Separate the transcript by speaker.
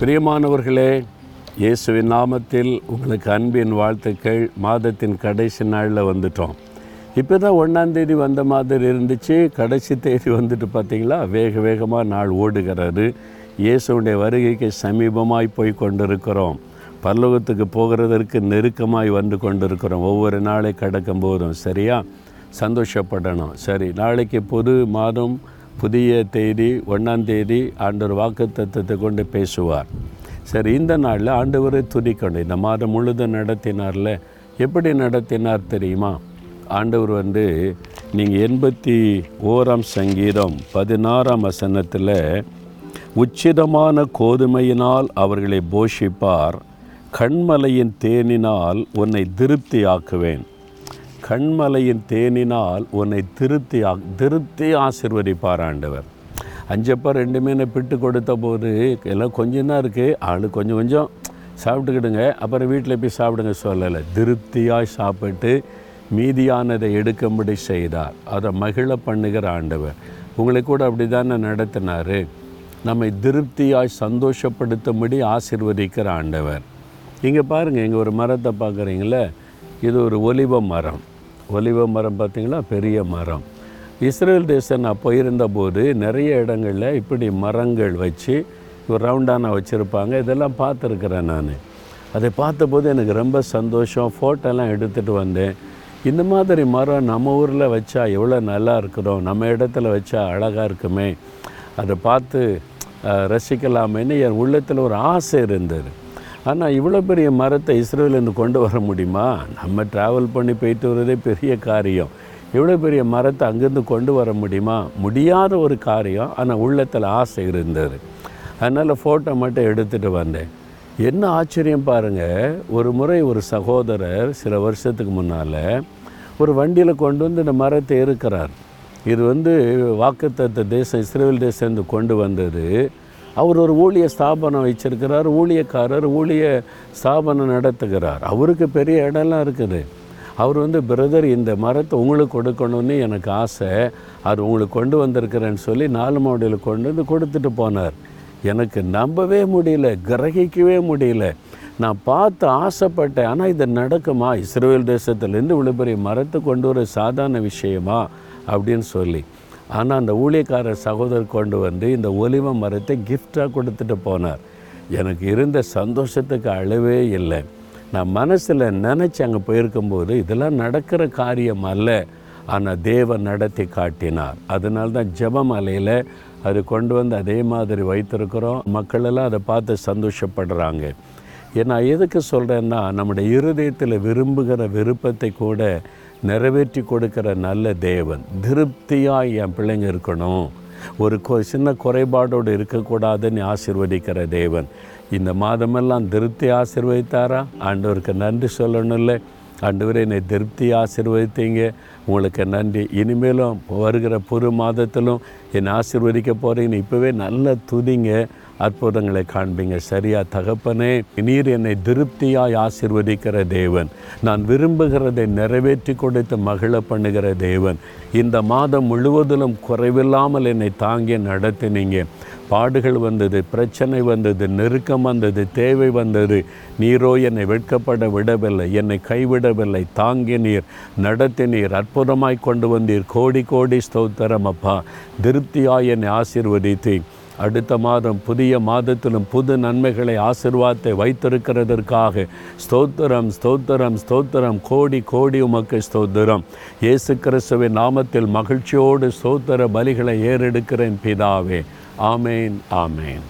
Speaker 1: பிரியமானவர்களே இயேசுவின் நாமத்தில் உங்களுக்கு அன்பின் வாழ்த்துக்கள். மாதத்தின் கடைசி நாளில் வந்துட்டோம். இப்போ தான் ஒன்றாந்தேதி வந்த மாதிரி இருந்துச்சு. கடைசி தேதி வந்துட்டு பார்த்தீங்களா வேக வேகமாக நாள் ஓடுகிறது. இயேசுடைய வருகைக்கு சமீபமாய் போய் கொண்டிருக்கிறோம். பல்லவத்துக்கு போகிறதற்கு நெருக்கமாய் வந்து கொண்டிருக்கிறோம். ஒவ்வொரு நாளை கடக்கும் போதும் சரியா? சந்தோஷப்படணும். சரி நாளைக்கு புது மாதம் புதிய தேதி ஒன்றாம் தேதி ஆண்டவர் வாக்கு தத்துவத்தை கொண்டு பேசுவார். சரி இந்த நாளில் ஆண்டவரை துதிக்கணும். இந்த மாதம் முழுதும் நடத்தினார்ல எப்படி நடத்தினார் தெரியுமா? ஆண்டவர் வந்து நீங்கள் எண்பத்தி ஓராம் சங்கீதம் பதினாறாம் வசனத்தில் உச்சிதமான கோதுமையினால் அவர்களை போஷிப்பார். கண்மலையின் தேனினால் உன்னை திருப்தியாக்குவேன். கண்மலையின் தேனினால் உன்னை திருத்தி திருத்தி திருப்தி ஆசிர்வதிப்பார் ஆண்டவர். அஞ்சப்பா ரெண்டுமே நான் பிட்டு கொடுத்த போது எல்லாம் கொஞ்சம் தான் இருக்குது ஆளு கொஞ்சம் கொஞ்சம் சாப்பிட்டுக்கிடுங்க. அப்புறம் வீட்டில் போய் சாப்பிடுங்க சொல்லலை. திருப்தியாய் சாப்பிட்டு மீதியானதை எடுக்கும்படி செய்தார். அதை மகிழ பண்ணுகிற ஆண்டவர். உங்களை கூட அப்படி தானே நடத்தினார். நம்மை திருப்தியாய் சந்தோஷப்படுத்தும்படி ஆசிர்வதிக்கிற ஆண்டவர். இங்கே பாருங்கள் இங்கே ஒரு மரத்தை பார்க்குறீங்களே? இது ஒரு ஒலிவ மரம். ஒலிவ மரம் பார்த்திங்கன்னா பெரிய மரம். இஸ்ரேல் தேசம் நான் போயிருந்தபோது நிறைய இடங்களில் இப்படி மரங்கள் வச்சு ரவுண்டான வச்சுருப்பாங்க. இதெல்லாம் பார்த்துருக்குறேன் நான். அதை பார்த்தபோது எனக்கு ரொம்ப சந்தோஷம். ஃபோட்டோலாம் எடுத்துகிட்டு வந்தேன். இந்த மாதிரி மரம் நம்ம ஊரில் வச்சா எவ்வளோ நல்லா இருக்கிறோம் நம்ம இடத்துல வச்சா அழகாக இருக்குமே. அதை பார்த்து ரசிக்கலாமேன்னு என் உள்ளத்தில் ஒரு ஆசை இருந்தது. ஆனால் இவ்வளோ பெரிய மரத்தை இஸ்ரேலேருந்து கொண்டு வர முடியுமா? நம்ம ட்ராவல் பண்ணி போயிட்டு வரதே பெரிய காரியம். இவ்வளோ பெரிய மரத்தை அங்கேருந்து கொண்டு வர முடியுமா? முடியாத ஒரு காரியம். ஆனால் உள்ளத்தில் ஆசை இருந்தது. அதனால் ஃபோட்டோ மட்டும் எடுத்துகிட்டு வந்தேன். என்ன ஆச்சரியம் பாருங்கள் ஒரு முறை ஒரு சகோதரர் சில வருஷத்துக்கு முன்னால் ஒரு வண்டியில் கொண்டு வந்து இந்த மரத்தை இருக்கிறார் இது வந்து வாக்குத்த தேசம் இஸ்ரேல் தேசம் கொண்டு வந்தது. அவர் ஒரு ஊழிய ஸ்தாபனம் வச்சிருக்கிறார் ஊழியக்காரர் ஊழிய ஸ்தாபனம் நடத்துகிறார். அவருக்கு பெரிய இடம்லாம் இருக்குது. அவர் வந்து பிரதர் இந்த மரத்தை உங்களுக்கு கொடுக்கணும்னு எனக்கு ஆசை. அவர் உங்களுக்கு கொண்டு வந்திருக்கிறேன்னு சொல்லி நாலு மாடியில் கொண்டு வந்து கொடுத்துட்டு போனார். எனக்கு நம்பவே முடியல கிரகிக்கவே முடியல. நான் பார்த்து ஆசைப்பட்டேன். ஆனால் இது நடக்குமா? இஸ்ரேல் தேசத்துலேருந்து இவ்வளோ பெரிய மரத்தை கொண்டு வர சாதாரண விஷயமா? அப்படின்னு சொல்லி. ஆனால் அந்த ஊழியக்காரர் சகோதரர் கொண்டு வந்து இந்த ஒலிவ மரத்தை கிஃப்டாக கொடுத்துட்டு போனார். எனக்கு இருந்த சந்தோஷத்துக்கு அளவே இல்லை. நான் மனசில் நினச்சி அங்கே போயிருக்கும்போது இதெல்லாம் நடக்கிற காரியம் அல்ல. ஆனால் தேவன் நடத்தி காட்டினார். அதனால தான் ஜெபமலையில் அது கொண்டு வந்து அதே மாதிரி வைத்திருக்கிறோம். மக்களெல்லாம் அதை பார்த்து சந்தோஷப்படுறாங்க. ஏன்னா எதுக்கு சொல்கிறேன்னா நம்முடைய இருதயத்தில் விரும்புகிற விருப்பத்தை கூட நிறைவேற்றி கொடுக்கிற நல்ல தேவன். திருப்தியாக என் பிள்ளைங்க இருக்கணும். ஒரு கொ சின்ன குறைபாடோடு இருக்கக்கூடாதுன்னு ஆசிர்வதிக்கிற தேவன். இந்த மாதமெல்லாம் திருப்தி ஆசிர்வதித்தாரா? ஆண்டவருக்கு நன்றி சொல்லணும்ல ஆண்டவரே என்னை திருப்தி ஆசிர்வதித்தீங்க. உங்களுக்கு நன்றி. இனிமேலும் வருகிற புது மாதத்திலும் என்னை ஆசிர்வதிக்க போகிறீங்கன்னு இப்போவே நல்ல துதிங்க. அற்புதங்களை காண்பீங்க. சரியா தகப்பனே நீர் என்னை திருப்தியாய் ஆசிர்வதிக்கிற தேவன். நான் விரும்புகிறதை நிறைவேற்றி கொடுத்து மகிழ பண்ணுகிற தேவன். இந்த மாதம் முழுவதிலும் குறைவில்லாமல் என்னை தாங்கி நடத்தினீங்க. பாடுகள் வந்தது பிரச்சனை வந்தது நெருக்கம் வந்தது தேவை வந்தது. நீரோ என்னை வெட்கப்பட விடவில்லை. என்னை கைவிடவில்லை. தாங்கி நீர் நடத்தி நீர் அற்புதமாய் கொண்டு வந்தீர். கோடி கோடி ஸ்தோத்திரம் அப்பா. திருப்தியாய் என்னை ஆசீர்வதித்து அடுத்த மாதம் புதிய மாதத்திலும் புது நன்மைகளை ஆசிர்வாதத்தை வைத்திருக்கிறதற்காக ஸ்தோத்திரம் ஸ்தோத்திரம் ஸ்தோத்திரம். கோடி கோடி உமக்கு ஸ்தோத்திரம். இயேசு கிறிஸ்துவின் நாமத்தில் மகிழ்ச்சியோடு ஸ்தோத்திர பலிகளை ஏறெடுக்கிறேன் பிதாவே. ஆமேன் ஆமேன்.